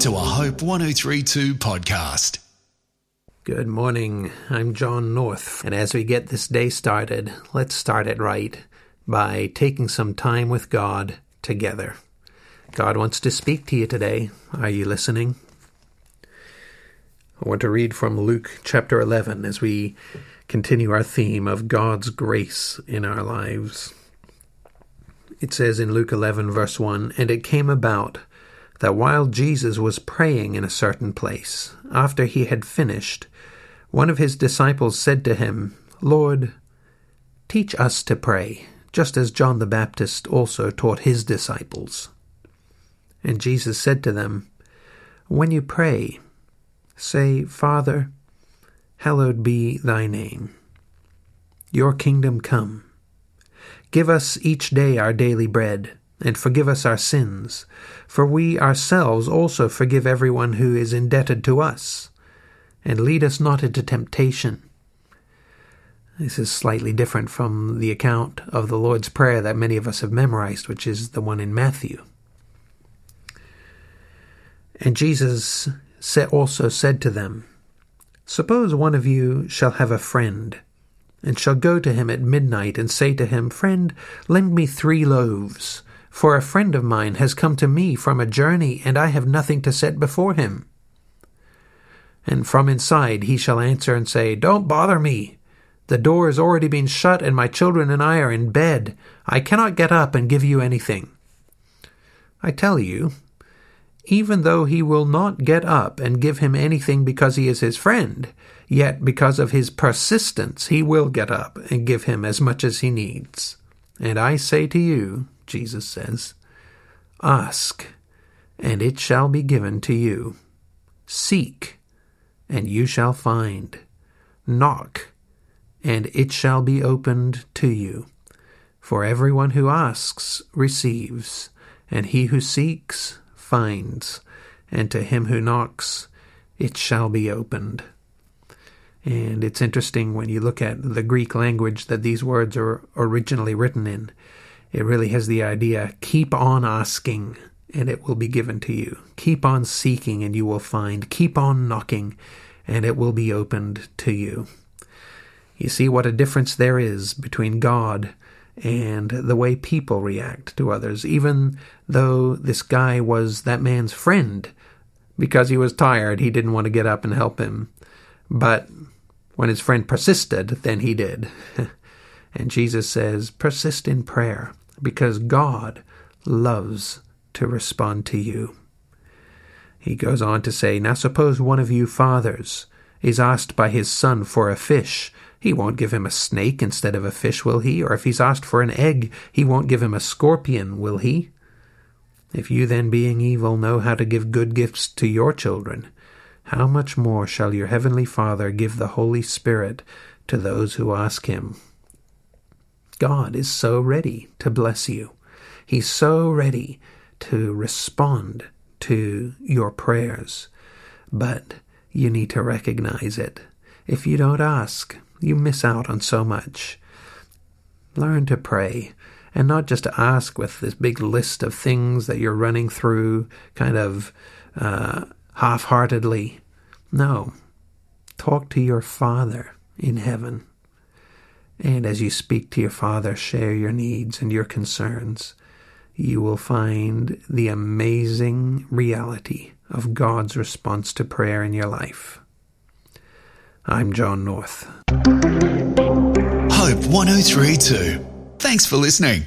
to a Hope 1032 podcast. Good morning. I'm John North, and as we get this day started, let's start it right by taking some time with God together. God wants to speak to you today. Are you listening? I want to read from Luke chapter 11 as we continue our theme of God's grace in our lives. It says in Luke 11, verse 1 And it came about that while Jesus was praying in a certain place, after he had finished, one of his disciples said to him, Lord, teach us to pray, just as John the Baptist also taught his disciples. And Jesus said to them, When you pray, Say, Father, hallowed be thy name. Your kingdom come. Give us each day our daily bread, and forgive us our sins, for we ourselves also forgive everyone who is indebted to us. And lead us not into temptation. This is slightly different from the account of the Lord's Prayer that many of us have memorized, which is the one in Matthew. And Jesus also said to them, Suppose one of you shall have a friend, and shall go to him at midnight and say to him, Friend, lend me three loaves, for a friend of mine has come to me from a journey, and I have nothing to set before him. And from inside he shall answer and say, Don't bother me. The door has already been shut, and my children and I are in bed. I cannot get up and give you anything. I tell you, even though he will not get up and give him anything because he is his friend, yet because of his persistence he will get up and give him as much as he needs. And I say to you, Jesus says, Ask, and it shall be given to you. Seek, and you shall find. Knock, and it shall be opened to you. For everyone who asks receives, and he who seeks finds, and to him who knocks, it shall be opened. And it's interesting when you look at the Greek language that these words are originally written in. It really has the idea keep on asking, and it will be given to you. Keep on seeking, and you will find. Keep on knocking, and it will be opened to you. You see what a difference there is between God and the way people react to others, even though this guy was that man's friend. Because he was tired, he didn't want to get up and help him. But when his friend persisted, then he did. and Jesus says, persist in prayer, because God loves to respond to you. He goes on to say, Now suppose one of you fathers is asked by his son for a fish, he won't give him a snake instead of a fish, will he? Or if he's asked for an egg, he won't give him a scorpion, will he? If you then, being evil, know how to give good gifts to your children, how much more shall your heavenly Father give the Holy Spirit to those who ask him? God is so ready to bless you. He's so ready to respond to your prayers. But you need to recognize it. If you don't ask, you miss out on so much. Learn to pray and not just to ask with this big list of things that you're running through kind of uh, half heartedly. No. Talk to your Father in heaven. And as you speak to your Father, share your needs and your concerns, you will find the amazing reality of God's response to prayer in your life. I'm John North. Hope 1032. Thanks for listening.